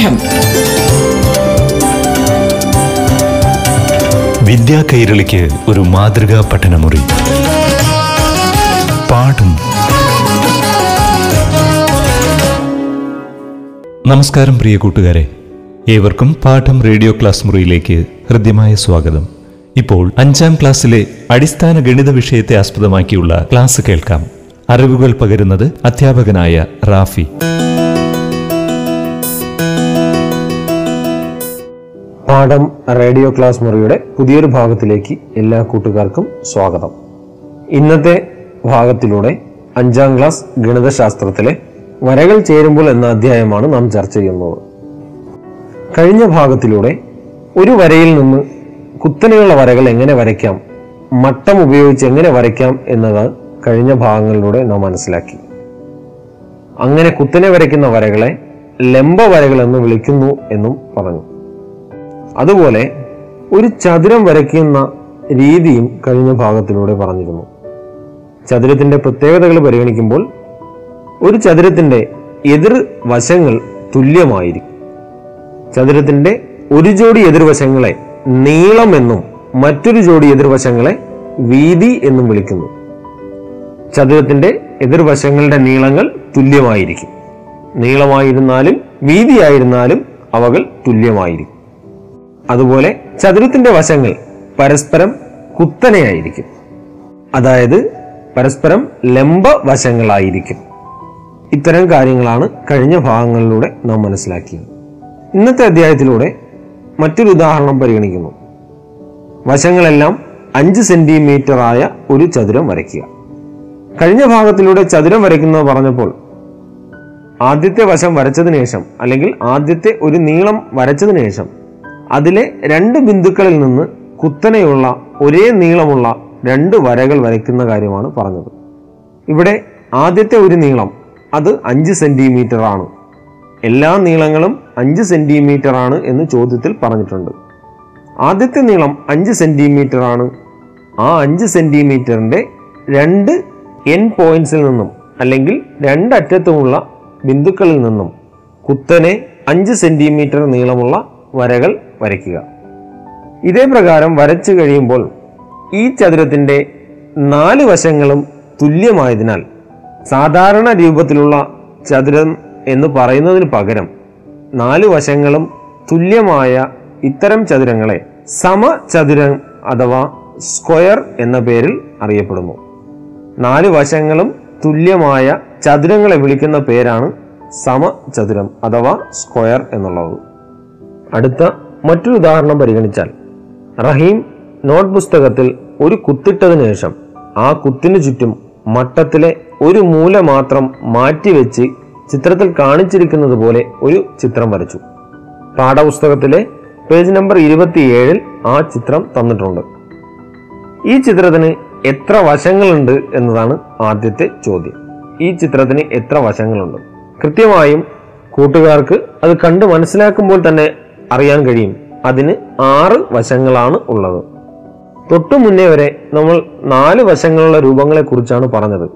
പാഠം. വിദ്യാ കൈരളിക്ക് ഒരു മാതൃകാ പഠനമുറി. പാഠം. നമസ്കാരം പ്രിയ കൂട്ടുകാരെ. ഏവർക്കും പാഠം റേഡിയോ ക്ലാസ് മുറിയിലേക്ക് ഹൃദ്യമായ സ്വാഗതം. ഇപ്പോൾ അഞ്ചാം ക്ലാസ്സിലെ അടിസ്ഥാന ഗണിത വിഷയത്തെ ആസ്പദമാക്കിയുള്ള ക്ലാസ് കേൾക്കാം. അറിവുകൾ പകരുന്നത് അധ്യാപകനായ റാഫി. പാഠം റേഡിയോ ക്ലാസ് മുറിയുടെ പുതിയൊരു ഭാഗത്തിലേക്ക് എല്ലാ കൂട്ടുകാർക്കും സ്വാഗതം. ഇന്നത്തെ ഭാഗത്തിലൂടെ അഞ്ചാം ക്ലാസ് ഗണിതശാസ്ത്രത്തിലെ വരകൾ ചേരുമ്പോൾ എന്ന അധ്യായമാണ് നാം ചർച്ച ചെയ്യുന്നത്. കഴിഞ്ഞ ഭാഗത്തിലൂടെ ഒരു വരയിൽ നിന്ന് കുത്തനെയുള്ള വരകൾ എങ്ങനെ വരയ്ക്കാം മട്ടം ഉപയോഗിച്ച് എങ്ങനെ വരയ്ക്കാം എന്നത് കഴിഞ്ഞ ഭാഗങ്ങളിലൂടെ നാം മനസ്സിലാക്കി. അങ്ങനെ കുത്തനെ വരയ്ക്കുന്ന വരകളെ ലംബ വരകൾ എന്ന് വിളിക്കുന്നു എന്നും പറഞ്ഞു. അതുപോലെ ഒരു ചതുരം വരയ്ക്കുന്ന രീതിയും കഴിഞ്ഞ ഭാഗത്തിലൂടെ പറഞ്ഞിരുന്നു. ചതുരത്തിന്റെ പ്രത്യേകതകൾ പരിഗണിക്കുമ്പോൾ ഒരു ചതുരത്തിന്റെ എതിർ വശങ്ങൾ തുല്യമായിരിക്കും. ചതുരത്തിന്റെ ഒരു ജോഡി എതിർവശങ്ങളെ നീളമെന്നും മറ്റൊരു ജോഡി എതിർവശങ്ങളെ വീതി എന്നും വിളിക്കുന്നു. ചതുരത്തിന്റെ എതിർവശങ്ങളുടെ നീളങ്ങൾ തുല്യമായിരിക്കും. നീളമായിരുന്നാലും വീതിയായിരുന്നാലും അവകൾ തുല്യമായിരിക്കും. അതുപോലെ ചതുരത്തിന്റെ വശങ്ങൾ പരസ്പരം കുത്തനെയായിരിക്കും. അതായത് പരസ്പരം ലംബ വശങ്ങളായിരിക്കും. ഇത്തരം കാര്യങ്ങളാണ് കഴിഞ്ഞ ഭാഗങ്ങളിലൂടെ നാം മനസ്സിലാക്കിയത്. ഇന്നത്തെ അധ്യായത്തിലൂടെ മറ്റൊരു ഉദാഹരണം പരിഗണിക്കുന്നു. വശങ്ങളെല്ലാം അഞ്ച് ആയ ഒരു ചതുരം വരയ്ക്കുക. കഴിഞ്ഞ ഭാഗത്തിലൂടെ ചതുരം വരയ്ക്കുന്നത് പറഞ്ഞപ്പോൾ ആദ്യത്തെ വശം വരച്ചതിനു ശേഷം അല്ലെങ്കിൽ ആദ്യത്തെ ഒരു നീളം വരച്ചതിനു ശേഷം അതിലെ രണ്ട് ബിന്ദുക്കളിൽ നിന്ന് കുത്തനെയുള്ള ഒരേ നീളമുള്ള രണ്ട് വരകൾ വരയ്ക്കുന്ന കാര്യമാണ് പറഞ്ഞത്. ഇവിടെ ആദ്യത്തെ ഒരു നീളം അത് അഞ്ച് സെന്റിമീറ്റർ ആണ്. എല്ലാ നീളങ്ങളും അഞ്ച് സെന്റിമീറ്റർ ആണ് എന്ന് ചോദ്യത്തിൽ പറഞ്ഞിട്ടുണ്ട്. ആദ്യത്തെ നീളം അഞ്ച് സെന്റിമീറ്റർ ആണ്. ആ അഞ്ച് സെന്റിമീറ്ററിന്റെ രണ്ട് എൻ പോയിന്റ്സിൽ നിന്നും അല്ലെങ്കിൽ രണ്ടറ്റത്തുമുള്ള ബിന്ദുക്കളിൽ നിന്നും കുത്തനെ അഞ്ച് സെന്റിമീറ്റർ നീളമുള്ള വരകൾ വരയ്ക്കുക. ഇതേ പ്രകാരം വരച്ചു കഴിയുമ്പോൾ ഈ ചതുരത്തിന്റെ നാല് വശങ്ങളും തുല്യമായതിനാൽ സാധാരണ രൂപത്തിലുള്ള ചതുരം എന്ന് പറയുന്നതിന് പകരം നാല് വശങ്ങളും തുല്യമായ ഇത്തരം ചതുരങ്ങളെ സമചതുരം അഥവാ സ്ക്വയർ എന്ന പേരിൽ അറിയപ്പെടുന്നു. നാല് വശങ്ങളും തുല്യമായ ചതുരങ്ങളെ വിളിക്കുന്ന പേരാണ് സമചതുരം അഥവാ സ്ക്വയർ എന്നുള്ളത്. അടുത്ത മറ്റൊരു ഉദാഹരണം പരിഗണിച്ചാൽ റഹീം നോട്ട് പുസ്തകത്തിൽ ഒരു കുത്തിട്ടതിനു ശേഷം ആ കുത്തിനു ചുറ്റും മട്ടത്തിലെ ഒരു മൂല മാത്രം മാറ്റിവെച്ച് ചിത്രത്തിൽ കാണിച്ചിരിക്കുന്നത് പോലെ ഒരു ചിത്രം വരച്ചു. പാഠപുസ്തകത്തിലെ പേജ് നമ്പർ ഇരുപത്തിയേഴിൽ ആ ചിത്രം തന്നിട്ടുണ്ട്. ഈ ചിത്രത്തിന് എത്ര വശങ്ങളുണ്ട് എന്നതാണ് ആദ്യത്തെ ചോദ്യം. ഈ ചിത്രത്തിന് എത്ര വശങ്ങളുണ്ട്? കൃത്യമായും കൂട്ടുകാർക്ക് അത് കണ്ട് മനസ്സിലാക്കുമ്പോൾ തന്നെ അറിയാൻ കഴിയും. അതിന് ആറ് വശങ്ങളാണ് ഉള്ളത്. തൊട്ടു മുന്നേ വരെ നമ്മൾ നാല് വശങ്ങളുള്ള രൂപങ്ങളെ കുറിച്ചാണ് പറഞ്ഞത്.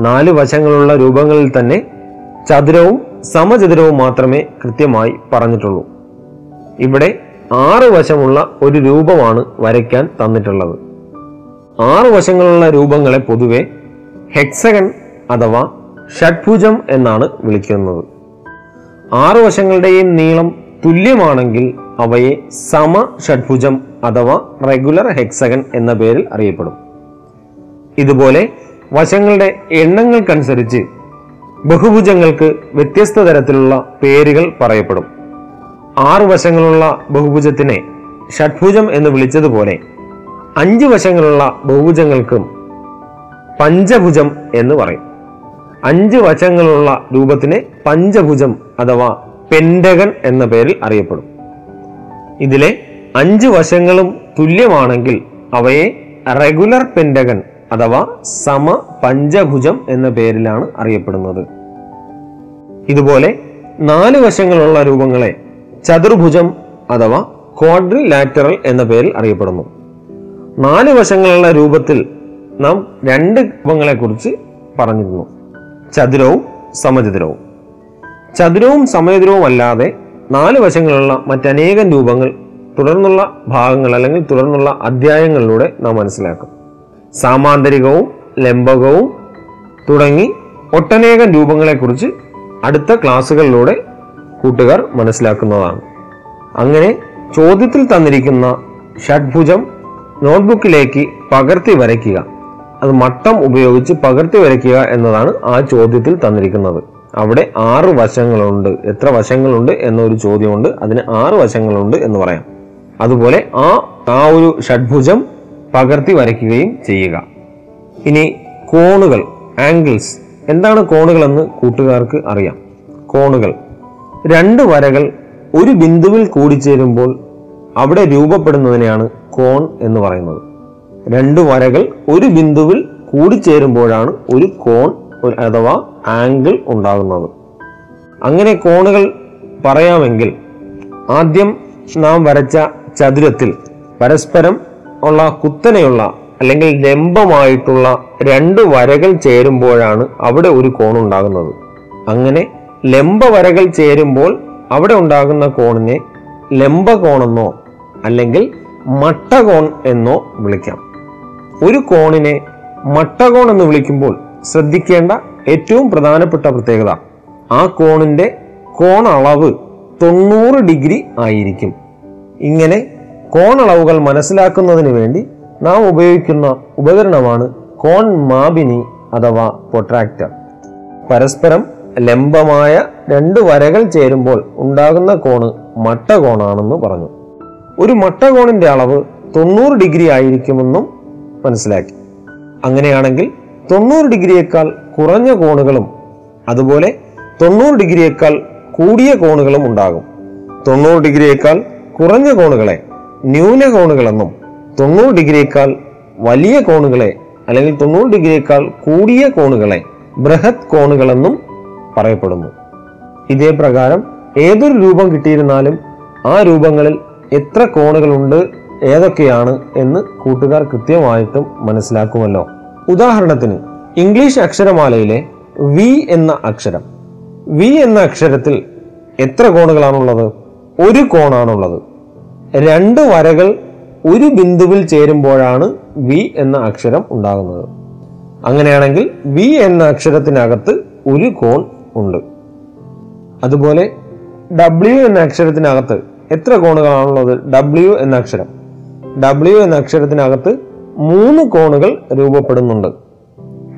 നാല് വശങ്ങളുള്ള രൂപങ്ങളിൽ തന്നെ ചതുരവും സമചതുരവും മാത്രമേ കൃത്യമായി പറഞ്ഞിട്ടുള്ളൂ. ഇവിടെ ആറ് വശമുള്ള ഒരു രൂപമാണ് വരയ്ക്കാൻ തന്നിട്ടുള്ളത്. ആറ് വശങ്ങളുള്ള രൂപങ്ങളെ പൊതുവെ ഹെക്സഗൺ അഥവാ ഷഡ്ഭുജം എന്നാണ് വിളിക്കുന്നത്. ആറ് വശങ്ങളുടെയും നീളം തുല്യമാണെങ്കിൽ അവയെ സമ ഷഡ്ഭുജം അഥവാ റെഗുലർ ഹെക്സഗൺ എന്ന പേരിൽ അറിയപ്പെടും. ഇതുപോലെ വശങ്ങളുടെ എണ്ണങ്ങൾക്കനുസരിച്ച് ബഹുഭുജങ്ങൾക്ക് വ്യത്യസ്ത തരത്തിലുള്ള പേരുകൾ പറയപ്പെടും. ആറ് വശങ്ങളുള്ള ബഹുഭുജത്തിനെ ഷഡ്ഭുജം എന്ന് വിളിച്ചതുപോലെ അഞ്ച് വശങ്ങളുള്ള ബഹുഭുജങ്ങൾക്കും പഞ്ചഭുജം എന്ന് പറയും. അഞ്ച് വശങ്ങളുള്ള രൂപത്തിനെ പഞ്ചഭുജം അഥവാ പെൻഡഗൺ എന്ന പേരിൽ അറിയപ്പെടും. ഇതിലെ അഞ്ച് വശങ്ങളും തുല്യമാണെങ്കിൽ അവയെ റെഗുലർ പെൻഡഗൺ അഥവാ സമ പഞ്ചഭുജം എന്ന പേരിലാണ് അറിയപ്പെടുന്നത്. ഇതുപോലെ നാല് വശങ്ങളുള്ള രൂപങ്ങളെ ചതുർഭുജം അഥവാ ക്വാഡ്രി ലാറ്ററൽ എന്ന പേരിൽ അറിയപ്പെടുന്നു. നാല് വശങ്ങളുള്ള രൂപത്തിൽ നാം രണ്ട് രൂപങ്ങളെ കുറിച്ച് പറഞ്ഞിരുന്നു. ചതുരവും സമചതുരവും. ചതുരവും സമയതുരവും അല്ലാതെ നാല് വശങ്ങളുള്ള മറ്റനേകം രൂപങ്ങൾ തുടർന്നുള്ള ഭാഗങ്ങൾ അല്ലെങ്കിൽ തുടർന്നുള്ള അധ്യായങ്ങളിലൂടെ നാം മനസ്സിലാക്കും. സാമാന്തരികവും ലംബകവും തുടങ്ങി ഒട്ടനേകം രൂപങ്ങളെക്കുറിച്ച് അടുത്ത ക്ലാസ്സുകളിലൂടെ കൂട്ടുകാർ മനസ്സിലാക്കുന്നതാണ്. അങ്ങനെ ചോദ്യത്തിൽ തന്നിരിക്കുന്ന ഷഡ്ഭുജം നോട്ട്ബുക്കിലേക്ക് പകർത്തി വരയ്ക്കുക. അത് മട്ടം ഉപയോഗിച്ച് പകർത്തി വരയ്ക്കുക എന്നതാണ് ആ ചോദ്യത്തിൽ തന്നിരിക്കുന്നത്. അവിടെ ആറ് വശങ്ങളുണ്ട്. എത്ര വശങ്ങളുണ്ട് എന്നൊരു ചോദ്യമുണ്ട്. അതിന് ആറ് വശങ്ങളുണ്ട് എന്ന് പറയാം. അതുപോലെ ആ ആ ഒരു ഷഡ്ഭുജം പകർത്തി വരയ്ക്കുകയും ചെയ്യുക. ഇനി കോണുകൾ ആംഗിൾസ്. എന്താണ് കോണുകൾ എന്ന് കൂട്ടുകാർക്ക് അറിയാം. കോണുകൾ. രണ്ട് വരകൾ ഒരു ബിന്ദുവിൽ കൂടിച്ചേരുമ്പോൾ അവിടെ രൂപപ്പെടുന്നതിനെയാണ് കോൺ എന്ന് പറയുന്നത്. രണ്ട് വരകൾ ഒരു ബിന്ദുവിൽ കൂടിച്ചേരുമ്പോഴാണ് ഒരു കോൺ അഥവാ ആംഗിൾ ഉണ്ടാകുന്നത്. അങ്ങനെ കോണുകൾ പറയാമെങ്കിൽ ആദ്യം നാം വരച്ച ചതുരത്തിൽ പരസ്പരം ഉള്ള കുത്തനെയുള്ള അല്ലെങ്കിൽ ലംബമായിട്ടുള്ള രണ്ട് വരകൾ ചേരുമ്പോഴാണ് അവിടെ ഒരു കോൺ ഉണ്ടാകുന്നത്. അങ്ങനെ ലംബ വരകൾ ചേരുമ്പോൾ അവിടെ ഉണ്ടാകുന്ന കോണിനെ ലംബകോണെന്നോ അല്ലെങ്കിൽ മട്ടകോൺ എന്നോ വിളിക്കാം. ഒരു കോണിനെ മട്ടകോൺ എന്ന് വിളിക്കുമ്പോൾ ശ്രദ്ധിക്കേണ്ട ഏറ്റവും പ്രധാനപ്പെട്ട പ്രത്യേകത ആ കോണിന്റെ കോണളവ് തൊണ്ണൂറ് ഡിഗ്രി ആയിരിക്കും. ഇങ്ങനെ കോണളവുകൾ മനസ്സിലാക്കുന്നതിന് വേണ്ടി നാം ഉപയോഗിക്കുന്ന ഉപകരണമാണ് കോൺ മാബിനി അഥവാ പൊട്രാക്ടർ പരസ്പരം ലംബമായ രണ്ട് വരകൾ ചേരുമ്പോൾ ഉണ്ടാകുന്ന കോണ് മട്ടകോണാണെന്ന് പറഞ്ഞു. ഒരു മട്ടകോണിന്റെ അളവ് തൊണ്ണൂറ് ഡിഗ്രി ആയിരിക്കുമെന്നും മനസ്സിലാക്കി. അങ്ങനെയാണെങ്കിൽ തൊണ്ണൂറ് ഡിഗ്രിയേക്കാൾ കുറഞ്ഞ കോണുകളും അതുപോലെ തൊണ്ണൂറ് ഡിഗ്രിയേക്കാൾ കൂടിയ കോണുകളും ഉണ്ടാകും. തൊണ്ണൂറ് ഡിഗ്രിയേക്കാൾ കുറഞ്ഞ കോണുകളെ ന്യൂന കോണുകളെന്നും തൊണ്ണൂറ് ഡിഗ്രിയേക്കാൾ വലിയ കോണുകളെ അല്ലെങ്കിൽ തൊണ്ണൂറ് ഡിഗ്രിയേക്കാൾ കൂടിയ കോണുകളെ ബൃഹത് കോണുകളെന്നും പറയപ്പെടുന്നു. ഇതേ പ്രകാരം ഏതൊരു രൂപം കിട്ടിയിരുന്നാലും ആ രൂപങ്ങളിൽ എത്ര കോണുകളുണ്ട് ഏതൊക്കെയാണ് എന്ന് കൂട്ടുകാർ കൃത്യമായിട്ടും മനസ്സിലാക്കുമല്ലോ. ഉദാഹരണത്തിന് ഇംഗ്ലീഷ് അക്ഷരമാലയിലെ വി എന്ന അക്ഷരം. വി എന്ന അക്ഷരത്തിൽ എത്ര കോണുകളാണുള്ളത്? ഒരു കോണാണുള്ളത്. രണ്ട് വരകൾ ഒരു ബിന്ദുവിൽ ചേരുമ്പോഴാണ് വി എന്ന അക്ഷരം ഉണ്ടാകുന്നത്. അങ്ങനെയാണെങ്കിൽ വി എന്ന അക്ഷരത്തിനകത്ത് ഒരു കോൺ ഉണ്ട്. അതുപോലെ ഡബ്ല്യു എന്ന അക്ഷരത്തിനകത്ത് എത്ര കോണുകളാണുള്ളത്? ഡബ്ല്യു എന്ന അക്ഷരം. ഡബ്ല്യു എന്ന അക്ഷരത്തിനകത്ത് മൂന്ന് കോണുകൾ രൂപപ്പെടുന്നുണ്ട്.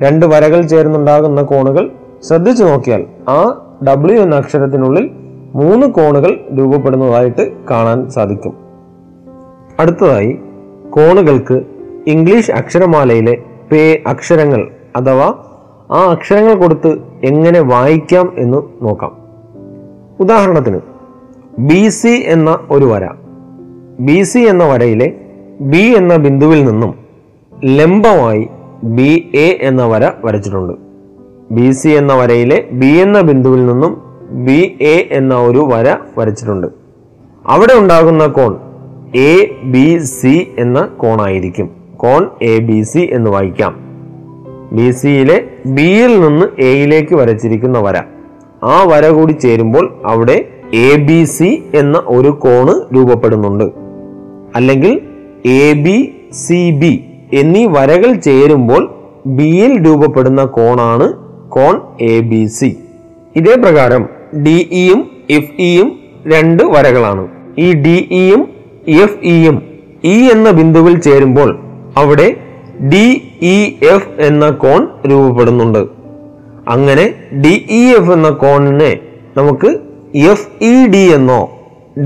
രണ്ട് വരകൾ ചേർന്നുണ്ടാകുന്ന കോണുകൾ ശ്രദ്ധിച്ചു നോക്കിയാൽ ആ ഡബ്ല്യു എന്ന അക്ഷരത്തിനുള്ളിൽ മൂന്ന് കോണുകൾ രൂപപ്പെടുന്നതായിട്ട് കാണാൻ സാധിക്കും. അടുത്തതായി കോണുകൾക്ക് ഇംഗ്ലീഷ് അക്ഷരമാലയിലെ പേ അക്ഷരങ്ങൾ അഥവാ ആ അക്ഷരങ്ങൾ കൊടുത്ത് എങ്ങനെ വായിക്കാം എന്ന് നോക്കാം. ഉദാഹരണത്തിന് ബി സി എന്ന ഒരു വര. ബി സി എന്ന വരയിലെ ബി എന്ന ബിന്ദുവിൽ നിന്നും ലംബമായി ബി എ എന്ന വര വരച്ചിട്ടുണ്ട്. ബി സി എന്ന വരയിലെ ബി എന്ന ബിന്ദുവിൽ നിന്നും ബി എ എന്ന ഒരു വര വരച്ചിട്ടുണ്ട്. അവിടെ ഉണ്ടാകുന്ന കോൺ എ ബി സി എന്ന കോണായിരിക്കും. കോൺ എ ബി സി എന്ന് വായിക്കാം. ബി സിയിലെ ബിയിൽ നിന്ന് എയിലേക്ക് വരച്ചിരിക്കുന്ന വര. ആ വര കൂടി ചേരുമ്പോൾ അവിടെ എ ബി സി എന്ന ഒരു കോണ് രൂപപ്പെടുന്നുണ്ട്. അല്ലെങ്കിൽ എ ബി സി ബി. എന്നീ വരകൾ ചേരുമ്പോൾ ബിയിൽ രൂപപ്പെടുന്ന കോണാണ് കോൺ എ ബി സി ഇതേ പ്രകാരം ഡിഇയും എഫ് ഇയും രണ്ട് വരകളാണ്. ഈ ഡിഇയും എഫ് ഇയും ഇ എന്ന ബിന്ദുവിൽ ചേരുമ്പോൾ അവിടെ ഡി ഇ എഫ് എന്ന കോൺ രൂപപ്പെടുന്നുണ്ട്. അങ്ങനെ ഡി ഇ എഫ് എന്ന കോണിനെ നമുക്ക് എഫ് ഇ ഡി എന്നോ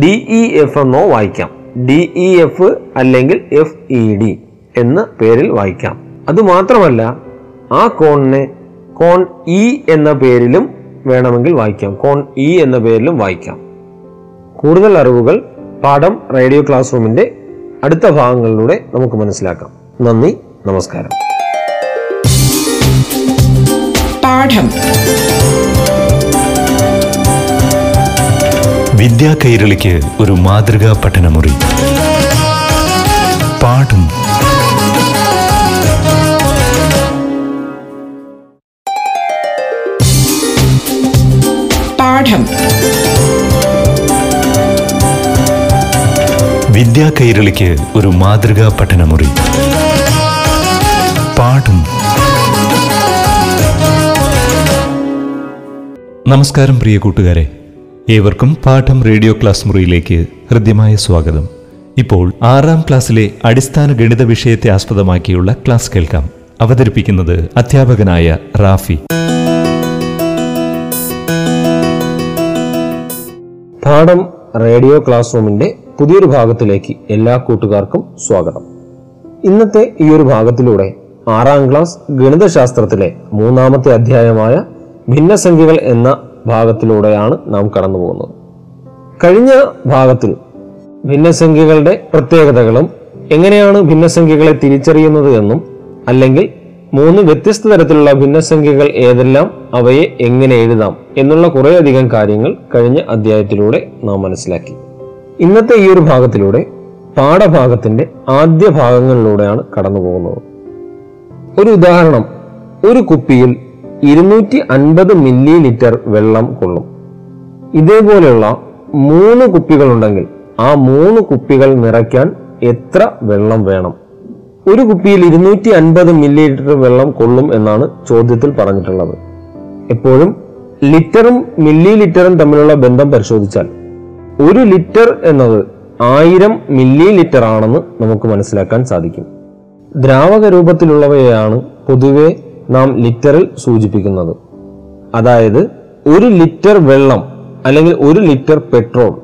ഡി ഇ എഫ് എന്നോ വായിക്കാം. ഡി ഇ എഫ് അല്ലെങ്കിൽ എഫ് ഇ ഡി എന്ന പേരിൽ വായിക്കാം. അതുമാത്രമല്ല ആ കോണിനെ കോൺ ഇ എന്ന പേരിലും വേണമെങ്കിൽ വായിക്കാം. കോൺ ഇ എന്ന പേരിലും വായിക്കാം. കൂടുതൽ അറിവുകൾ പാഠം റേഡിയോ ക്ലാസ് റൂമിന്റെ അടുത്ത ഭാഗങ്ങളിലൂടെ നമുക്ക് മനസ്സിലാക്കാം. നന്ദി നമസ്കാരം. പാഠം. വിദ്യാ കൈരളിക്ക് ഒരു മാതൃകാ പഠനമുറി. പാഠം പാഠം വിദ്യാ കൈരളിക്ക് ഒരു മാതൃകാ പഠനമുറി. പാഠം. നമസ്കാരം പ്രിയ കൂട്ടുകാരെ. ഏവർക്കും പാഠം റേഡിയോ ക്ലാസ് മുറിയിലേക്ക് ഹൃദ്യമായ സ്വാഗതം. ഇപ്പോൾ ആറാം ക്ലാസ്സിലെ അടിസ്ഥാന ഗണിത വിഷയത്തെ ആസ്പദമാക്കിയുള്ള ക്ലാസ് കേൾക്കാം. അവതരിപ്പിക്കുന്നത് അധ്യാപകനായ റാഫി. പാഠം റേഡിയോ ക്ലാസ് റൂമിന്റെ പുതിയൊരു ഭാഗത്തിലേക്ക് എല്ലാ കൂട്ടുകാർക്കും സ്വാഗതം. ഇന്നത്തെ ഈ ഒരു ഭാഗത്തിലൂടെ ആറാം ക്ലാസ് ഗണിതശാസ്ത്രത്തിലെ മൂന്നാമത്തെ അധ്യായമായ ഭിന്നസംഖ്യകൾ എന്ന ഭാഗത്തിലൂടെയാണ് നാം കടന്നു പോകുന്നത് കഴിഞ്ഞ ഭാഗത്തിൽ ഭിന്നസംഖ്യകളുടെ പ്രത്യേകതകളും എങ്ങനെയാണ് ഭിന്നസംഖ്യകളെ തിരിച്ചറിയുന്നത് എന്നും അല്ലെങ്കിൽ മൂന്ന് വ്യത്യസ്ത തരത്തിലുള്ള ഭിന്നസംഖ്യകൾ ഏതെല്ലാം അവയെ എങ്ങനെ എഴുതാം എന്നുള്ള കുറേയധികം കാര്യങ്ങൾ കഴിഞ്ഞ അധ്യായത്തിലൂടെ നാം മനസ്സിലാക്കി. ഇന്നത്തെ ഈ ഒരു ഭാഗത്തിലൂടെ പാഠഭാഗത്തിന്റെ ആദ്യ ഭാഗങ്ങളിലൂടെയാണ് കടന്നു പോകുന്നത്. ഒരു ഉദാഹരണം ഒരു കുപ്പിയിൽ ഇരുന്നൂറ്റി അൻപത് മില്ലി ലിറ്റർ വെള്ളം കൊള്ളും. ഇതേപോലെയുള്ള മൂന്ന് കുപ്പികളുണ്ടെങ്കിൽ ആ മൂന്ന് കുപ്പികൾ നിറയ്ക്കാൻ എത്ര വെള്ളം വേണം? ഒരു കുപ്പിയിൽ ഇരുന്നൂറ്റി അൻപത് മില്ലി ലിറ്റർ വെള്ളം കൊള്ളും എന്നാണ് ചോദ്യത്തിൽ പറഞ്ഞിട്ടുള്ളത്. എപ്പോഴും ലിറ്ററും മില്ലി ലിറ്ററും തമ്മിലുള്ള ബന്ധം പരിശോധിച്ചാൽ ഒരു ലിറ്റർ എന്നത് ആയിരം മില്ലി ലിറ്റർ ആണെന്ന് നമുക്ക് മനസ്സിലാക്കാൻ സാധിക്കും. ദ്രാവക രൂപത്തിലുള്ളവയാണ് പൊതുവെ നാം ലിറ്ററിൽ സൂചിപ്പിക്കുന്നത്. അതായത് ഒരു ലിറ്റർ വെള്ളം അല്ലെങ്കിൽ ഒരു ലിറ്റർ പെട്രോൾ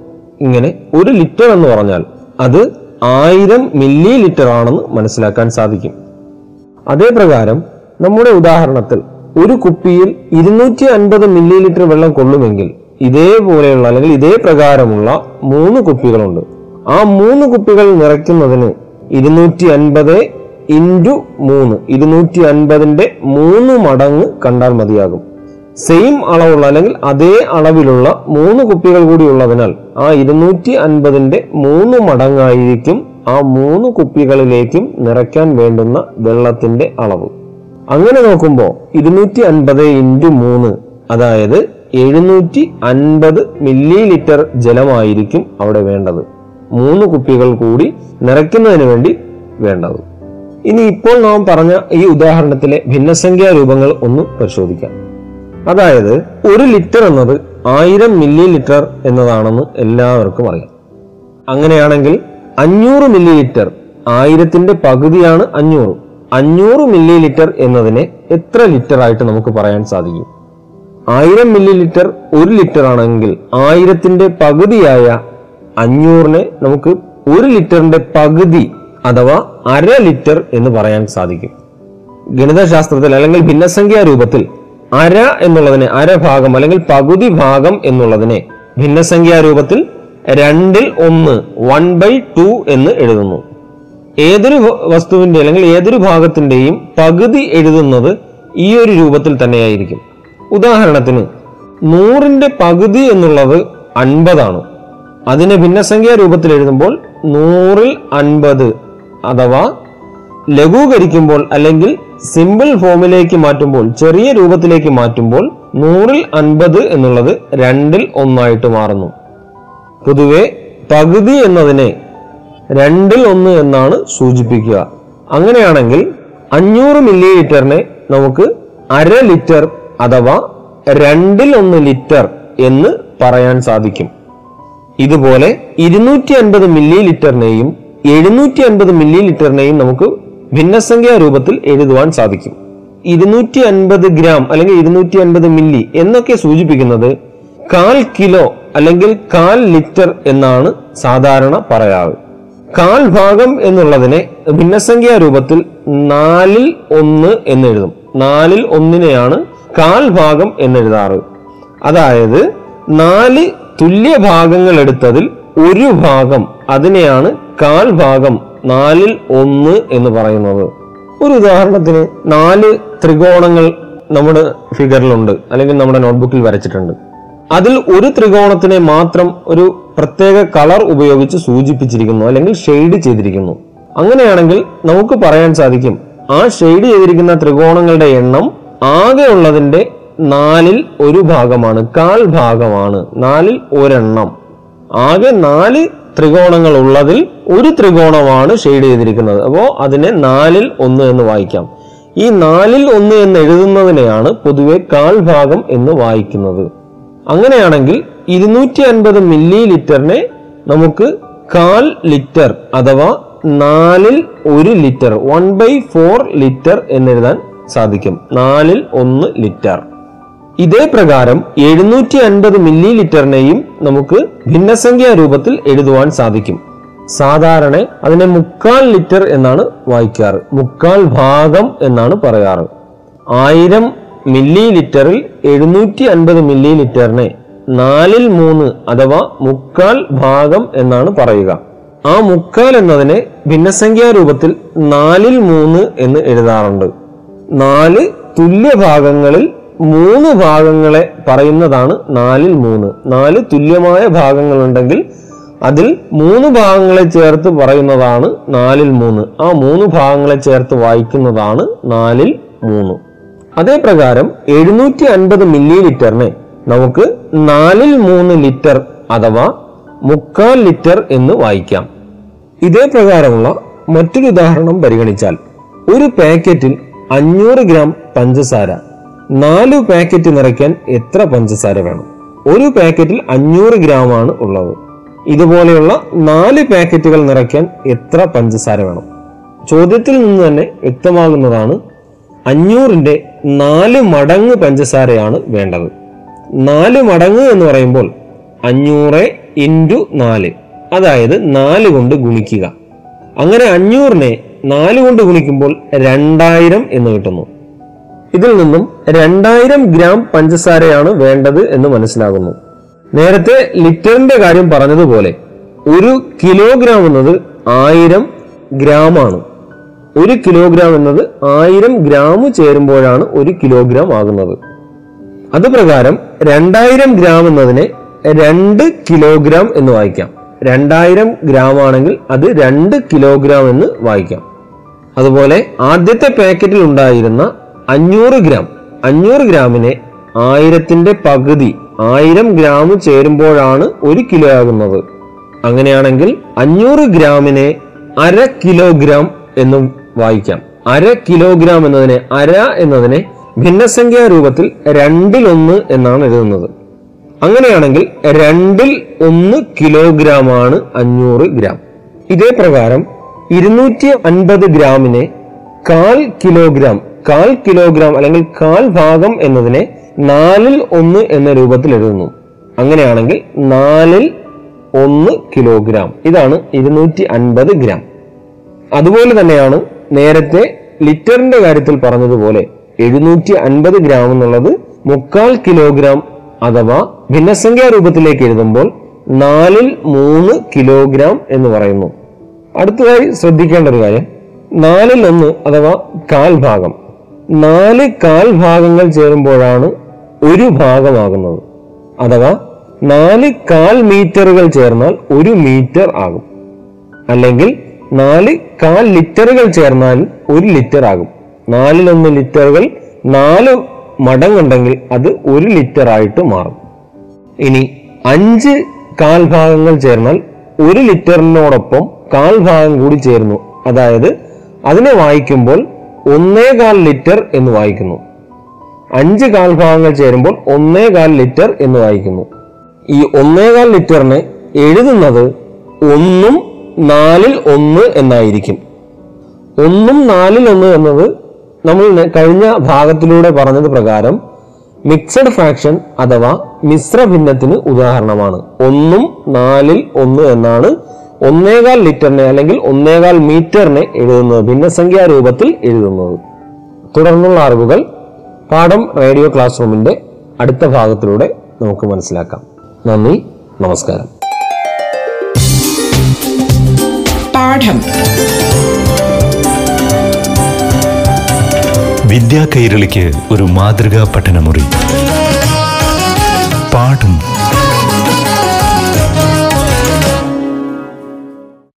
ഇങ്ങനെ ഒരു ലിറ്റർ എന്ന് പറഞ്ഞാൽ അത് ആയിരം മില്ലി ലിറ്റർ ആണെന്ന് മനസ്സിലാക്കാൻ സാധിക്കും. അതേപ്രകാരം നമ്മുടെ ഉദാഹരണത്തിൽ ഒരു കുപ്പിയിൽ ഇരുന്നൂറ്റി അൻപത് മില്ലി ലിറ്റർ വെള്ളം കൊള്ളുമെങ്കിൽ ഇതേപോലെയുള്ള അല്ലെങ്കിൽ ഇതേ പ്രകാരമുള്ള മൂന്ന് കുപ്പികളുണ്ട്. ആ മൂന്ന് കുപ്പികൾ നിറയ്ക്കുന്നതിന് ഇരുന്നൂറ്റി അൻപത് ഇന്റു മൂന്ന് ഇരുന്നൂറ്റി അൻപതിന്റെ മൂന്ന് മടങ്ങ് കണ്ടാൽ മതിയാകും. സെയിം അളവുള്ള അല്ലെങ്കിൽ അതേ അളവിലുള്ള മൂന്ന് കുപ്പികൾ കൂടി ഉള്ളതിനാൽ ആ ഇരുന്നൂറ്റി അൻപതിന്റെ മൂന്ന് മടങ്ങായിരിക്കും ആ മൂന്ന് കുപ്പികളിലേക്കും നിറയ്ക്കാൻ വേണ്ടുന്ന വെള്ളത്തിന്റെ അളവ്. അങ്ങനെ നോക്കുമ്പോൾ ഇരുന്നൂറ്റി അൻപത് ഇന്റു മൂന്ന് അതായത് എഴുന്നൂറ്റി അൻപത് മില്ലി ലിറ്റർ ജലമായിരിക്കും അവിടെ വേണ്ടത്. മൂന്ന് കുപ്പികൾ കൂടി നിറയ്ക്കുന്നതിന് വേണ്ടി വേണ്ടത്. ഇനി ഇപ്പോൾ നാം പറഞ്ഞ ഈ ഉദാഹരണത്തിലെ ഭിന്നസംഖ്യാ രൂപങ്ങൾ ഒന്ന് പരിശോധിക്കാം. അതായത് ഒരു ലിറ്റർ എന്നത് ആയിരം മില്ലി ലിറ്റർ എന്നതാണെന്ന് എല്ലാവർക്കും അറിയാം. അങ്ങനെയാണെങ്കിൽ അഞ്ഞൂറ് മില്ലി ലിറ്റർ ആയിരത്തിന്റെ പകുതിയാണ് അഞ്ഞൂറ്. അഞ്ഞൂറ് മില്ലി ലിറ്റർ എന്നതിനെ എത്ര ലിറ്റർ ആയിട്ട് നമുക്ക് പറയാൻ സാധിക്കും? ആയിരം മില്ലി ലിറ്റർ ഒരു ലിറ്റർ ആണെങ്കിൽ ആയിരത്തിന്റെ പകുതിയായ അഞ്ഞൂറിനെ നമുക്ക് ഒരു ലിറ്ററിന്റെ പകുതി അഥവാ അര ലിറ്റർ എന്ന് പറയാൻ സാധിക്കും. ഗണിതശാസ്ത്രത്തിൽ അല്ലെങ്കിൽ ഭിന്നസംഖ്യാ രൂപത്തിൽ അര എന്നുള്ളതിനെ അരഭാഗം അല്ലെങ്കിൽ പകുതി ഭാഗം എന്നുള്ളതിനെ ഭിന്നസംഖ്യാ രൂപത്തിൽ രണ്ടിൽ ഒന്ന് വൺ ബൈ ടു എന്ന് എഴുതുന്നു. ഏതൊരു വസ്തുവിന്റെ അല്ലെങ്കിൽ ഏതൊരു ഭാഗത്തിന്റെയും പകുതി എഴുതുന്നത് ഈ ഒരു രൂപത്തിൽ തന്നെയായിരിക്കും. ഉദാഹരണത്തിന് നൂറിന്റെ പകുതി എന്നുള്ളത് അൻപതാണ്. അതിനെ ഭിന്നസംഖ്യാ രൂപത്തിൽ എഴുതുമ്പോൾ നൂറിൽ അൻപത് അഥവാ ലഘൂകരിക്കുമ്പോൾ അല്ലെങ്കിൽ സിമ്പിൾ ഫോമിലേക്ക് മാറ്റുമ്പോൾ ചെറിയ രൂപത്തിലേക്ക് മാറ്റുമ്പോൾ നൂറിൽ അൻപത് എന്നുള്ളത് രണ്ടിൽ ഒന്നായിട്ട് മാറുന്നു. പൊതുവെ പകുതി എന്നതിനെ രണ്ടിൽ ഒന്ന് എന്നാണ് സൂചിപ്പിക്കുക. അങ്ങനെയാണെങ്കിൽ അഞ്ഞൂറ് മില്ലി ലിറ്ററിനെ നമുക്ക് അര ലിറ്റർ അഥവാ രണ്ടിൽ ഒന്ന് ലിറ്റർ എന്ന് പറയാൻ സാധിക്കും. ഇതുപോലെ ഇരുന്നൂറ്റി അൻപത് മില്ലി ലിറ്ററിനെയും എഴുന്നൂറ്റി അൻപത് മില്ലി ലിറ്ററിനെയും നമുക്ക് ഭിന്നസംഖ്യാ രൂപത്തിൽ എഴുതുവാൻ സാധിക്കും. ഇരുന്നൂറ്റി അൻപത് ഗ്രാം അല്ലെങ്കിൽ ഇരുന്നൂറ്റി അൻപത് മില്ലി എന്നൊക്കെ സൂചിപ്പിക്കുന്നത് കാൽ കിലോ അല്ലെങ്കിൽ കാൽ ലിറ്റർ എന്നാണ് സാധാരണ പറയാറ്. കാൽ ഭാഗം എന്നുള്ളതിനെ ഭിന്നസംഖ്യാ രൂപത്തിൽ നാലിൽ ഒന്ന് എന്നെഴുതും. നാലിൽ ഒന്നിനെയാണ് കാൽ ഭാഗം എന്നെഴുതാറ്. അതായത് നാല് തുല്യ ഭാഗങ്ങൾ എടുത്തതിൽ ഒരു ഭാഗം അതിനെയാണ് കാൽ ഭാഗം നാലിൽ ഒന്ന് എന്ന് പറയുന്നത്. ഒരു ഉദാഹരണത്തിന് നാല് ത്രികോണങ്ങൾ നമ്മുടെ ഫിഗറിലുണ്ട് അല്ലെങ്കിൽ നമ്മുടെ നോട്ട്ബുക്കിൽ വരച്ചിട്ടുണ്ട്. അതിൽ ഒരു ത്രികോണത്തിനെ മാത്രം ഒരു പ്രത്യേക കളർ ഉപയോഗിച്ച് സൂചിപ്പിച്ചിരിക്കുന്നു അല്ലെങ്കിൽ ഷെയ്ഡ് ചെയ്തിരിക്കുന്നു. അങ്ങനെയാണെങ്കിൽ നമുക്ക് പറയാൻ സാധിക്കും ആ ഷെയ്ഡ് ചെയ്തിരിക്കുന്ന ത്രികോണങ്ങളുടെ എണ്ണം ആകെ ഉള്ളതിന്റെ നാലിൽ ഒരു ഭാഗമാണ് കാൽ ഭാഗമാണ് നാലിൽ ഒരെണ്ണം. ആകെ നാല് ത്രികോണങ്ങൾ ഉള്ളതിൽ ഒരു ത്രികോണമാണ് ഷെയ്ഡ് ചെയ്തിരിക്കുന്നത്. അപ്പോൾ അതിനെ നാലിൽ ഒന്ന് എന്ന് വായിക്കാം. ഈ നാലിൽ ഒന്ന് എന്ന് എഴുതുന്നതിനെയാണ് പൊതുവെ കാൽ ഭാഗം എന്ന് വായിക്കുന്നത്. അങ്ങനെയാണെങ്കിൽ ഇരുന്നൂറ്റി അൻപത് മില്ലി ലിറ്ററിനെ നമുക്ക് കാൽ ലിറ്റർ അഥവാ നാലിൽ ഒരു litre one by four litre എന്നെഴുതാൻ സാധിക്കും. നാലിൽ ഒന്ന് ലിറ്റർ. ഇതേ പ്രകാരം എഴുന്നൂറ്റി അൻപത് മില്ലി ലിറ്ററിനെയും നമുക്ക് ഭിന്നസംഖ്യാ രൂപത്തിൽ എഴുതുവാൻ സാധിക്കും. സാധാരണ അതിനെ മുക്കാൽ ലിറ്റർ എന്നാണ് വായിക്കാറ്. മുക്കാൽ ഭാഗം എന്നാണ് പറയാറ്. ആയിരം മില്ലി ലിറ്ററിൽ എഴുന്നൂറ്റി അൻപത് മില്ലി ലിറ്ററിനെ നാലിൽ മൂന്ന് അഥവാ മുക്കാൽ ഭാഗം എന്നാണ് പറയുക. ആ മുക്കാൽ എന്നതിനെ ഭിന്നസംഖ്യാ രൂപത്തിൽ നാലിൽ മൂന്ന് എന്ന് എഴുതാറുണ്ട്. നാല് തുല്യ ഭാഗങ്ങളിൽ മൂന്ന് ഭാഗങ്ങളെ പറയുന്നതാണ് നാലിൽ മൂന്ന്. നാല് തുല്യമായ ഭാഗങ്ങളുണ്ടെങ്കിൽ അതിൽ മൂന്ന് ഭാഗങ്ങളെ ചേർത്ത് പറയുന്നതാണ് നാലിൽ മൂന്ന്. ആ മൂന്ന് ഭാഗങ്ങളെ ചേർത്ത് വായിക്കുന്നതാണ് നാലിൽ മൂന്ന്. അതേ പ്രകാരം എഴുന്നൂറ്റി അൻപത് മില്ലി ലിറ്ററിനെ നമുക്ക് നാലിൽ മൂന്ന് ലിറ്റർ അഥവാ മുക്കാൽ ലിറ്റർ എന്ന് വായിക്കാം. ഇതേ പ്രകാരമുള്ള മറ്റൊരു ഉദാഹരണം പരിഗണിച്ചാൽ ഒരു പാക്കറ്റിൽ അഞ്ഞൂറ് ഗ്രാം പഞ്ചസാര നാല് പാക്കറ്റ് നിറയ്ക്കാൻ എത്ര പഞ്ചസാര വേണം? ഒരു പാക്കറ്റിൽ അഞ്ഞൂറ് ഗ്രാം ആണ് ഉള്ളത്. ഇതുപോലെയുള്ള നാല് പാക്കറ്റുകൾ നിറയ്ക്കാൻ എത്ര പഞ്ചസാര വേണം? ചോദ്യത്തിൽ നിന്ന് തന്നെ വ്യക്തമാകുന്നതാണ് അഞ്ഞൂറിന്റെ നാല് മടങ്ങ് പഞ്ചസാരയാണ് വേണ്ടത്. നാല് മടങ്ങ് എന്ന് പറയുമ്പോൾ അഞ്ഞൂറ് ഇന്റു നാല് അതായത് നാല് കൊണ്ട് ഗുണിക്കുക. അങ്ങനെ അഞ്ഞൂറിനെ നാല് കൊണ്ട് ഗുണിക്കുമ്പോൾ രണ്ടായിരം എന്ന് കിട്ടുന്നു. ഇതിൽ നിന്നും രണ്ടായിരം ഗ്രാം പഞ്ചസാരയാണ് വേണ്ടത് എന്ന് മനസ്സിലാകുന്നു. നേരത്തെ ലിറ്ററിന്റെ കാര്യം പറഞ്ഞതുപോലെ ഒരു കിലോഗ്രാം എന്നത് ആയിരം ആണ്. ഒരു കിലോഗ്രാം എന്നത് ആയിരം ഗ്രാം ചേരുമ്പോഴാണ് ഒരു കിലോഗ്രാം ആകുന്നത്. അത് പ്രകാരം രണ്ടായിരം ഗ്രാം എന്നതിനെ രണ്ട് കിലോഗ്രാം എന്ന് വായിക്കാം. രണ്ടായിരം ഗ്രാം ആണെങ്കിൽ അത് രണ്ട് കിലോഗ്രാം എന്ന് വായിക്കാം. അതുപോലെ ആദ്യത്തെ പാക്കറ്റിൽ ഉണ്ടായിരുന്ന അഞ്ഞൂറ് ഗ്രാം. അഞ്ഞൂറ് ഗ്രാമിനെ ആയിരത്തിന്റെ പകുതി ആയിരം ഗ്രാം ചേരുമ്പോഴാണ് ഒരു കിലോ ആകുന്നത്. അങ്ങനെയാണെങ്കിൽ അഞ്ഞൂറ് ഗ്രാമിനെ അര കിലോഗ്രാം എന്നും വായിക്കാം. അര കിലോഗ്രാം എന്നതിനെ അര എന്നതിനെ ഭിന്നസംഖ്യാ രൂപത്തിൽ രണ്ടിലൊന്ന് എന്നാണ് എഴുതുന്നത്. അങ്ങനെയാണെങ്കിൽ രണ്ടിൽ ഒന്ന് കിലോഗ്രാം ആണ് അഞ്ഞൂറ് ഗ്രാം. ഇതേ പ്രകാരം ഇരുന്നൂറ്റി അൻപത് ഗ്രാമിനെ കാൽ കിലോഗ്രാം കാൽ കിലോഗ്രാം അല്ലെങ്കിൽ കാൽ ഭാഗം എന്നതിനെ നാലിൽ ഒന്ന് എന്ന രൂപത്തിൽ എഴുതുന്നു. അങ്ങനെയാണെങ്കിൽ നാലിൽ ഒന്ന് കിലോഗ്രാം. ഇതാണ് ഇരുന്നൂറ്റി അൻപത് ഗ്രാം. അതുപോലെ തന്നെയാണ് നേരത്തെ ലിറ്ററിന്റെ കാര്യത്തിൽ പറഞ്ഞതുപോലെ എഴുന്നൂറ്റി അൻപത് ഗ്രാം എന്നുള്ളത് മുക്കാൽ കിലോഗ്രാം അഥവാ ഭിന്നസംഖ്യാ രൂപത്തിലേക്ക് എഴുതുമ്പോൾ നാലിൽ മൂന്ന് കിലോഗ്രാം എന്ന് പറയുന്നു. അടുത്തതായി ശ്രദ്ധിക്കേണ്ട ഒരു കാര്യം. നാലിൽ ഒന്ന് അഥവാ കാൽ ഭാഗം. നാല് കാൽ ഭാഗങ്ങൾ ചേരുമ്പോഴാണ് ഒരു ഭാഗമാകുന്നത്. അഥവാ നാല് കാൽ മീറ്ററുകൾ ചേർന്നാൽ ഒരു മീറ്റർ ആകും. അല്ലെങ്കിൽ നാല് കാൽ ലിറ്ററുകൾ ചേർന്നാൽ ഒരു ലിറ്റർ ആകും. നാലിലൊന്ന് ലിറ്ററുകൾ നാല് മടങ്ങുണ്ടെങ്കിൽ അത് ഒരു ലിറ്റർ ആയിട്ട് മാറും. ഇനി അഞ്ച് കാൽ ഭാഗങ്ങൾ ചേർന്നാൽ ഒരു ലിറ്ററിനോടൊപ്പം കാൽ ഭാഗം കൂടി ചേരുന്നു. അതായത് അതിനെ വായിക്കുമ്പോൾ ഒന്നേകാൽ ലിറ്റർ എന്ന് വായിക്കുന്നു. അഞ്ച് കാൽ ഭാഗങ്ങൾ ചേരുമ്പോൾ ഒന്നേകാൽ ലിറ്റർ എന്ന് വായിക്കുന്നു. ഈ ഒന്നേകാൽ ലിറ്ററിനെ എഴുതുന്നത് ഒന്നും നാലിൽ ഒന്ന് എന്നായിരിക്കും. ഒന്നും നാലിൽ ഒന്ന് എന്നത് നമ്മൾ കഴിഞ്ഞ ഭാഗത്തിലൂടെ പറഞ്ഞത് പ്രകാരം മിക്സഡ് ഫ്രാക്ഷൻ അഥവാ മിശ്ര ഭിന്നത്തിന് ഉദാഹരണമാണ്. ഒന്നും നാലിൽ ഒന്ന് എന്നാണ് ഒന്നേകാൽ ലിറ്ററിനെ അല്ലെങ്കിൽ ഒന്നേകാൽ മീറ്ററിനെ എഴുതുന്നത് ഭിന്നസംഖ്യാ രൂപത്തിൽ എഴുതുന്നത്. തുടർന്നുള്ള അറിവുകൾ പാഠം റേഡിയോ ക്ലാസ് റൂമിന്റെ അടുത്ത ഭാഗത്തിലൂടെ നമുക്ക് മനസ്സിലാക്കാം. നന്ദി നമസ്കാരം. പാഠം. വിദ്യാ കൈരളിക്ക് ഒരു മാതൃകാ പഠനമുറി. പാഠം.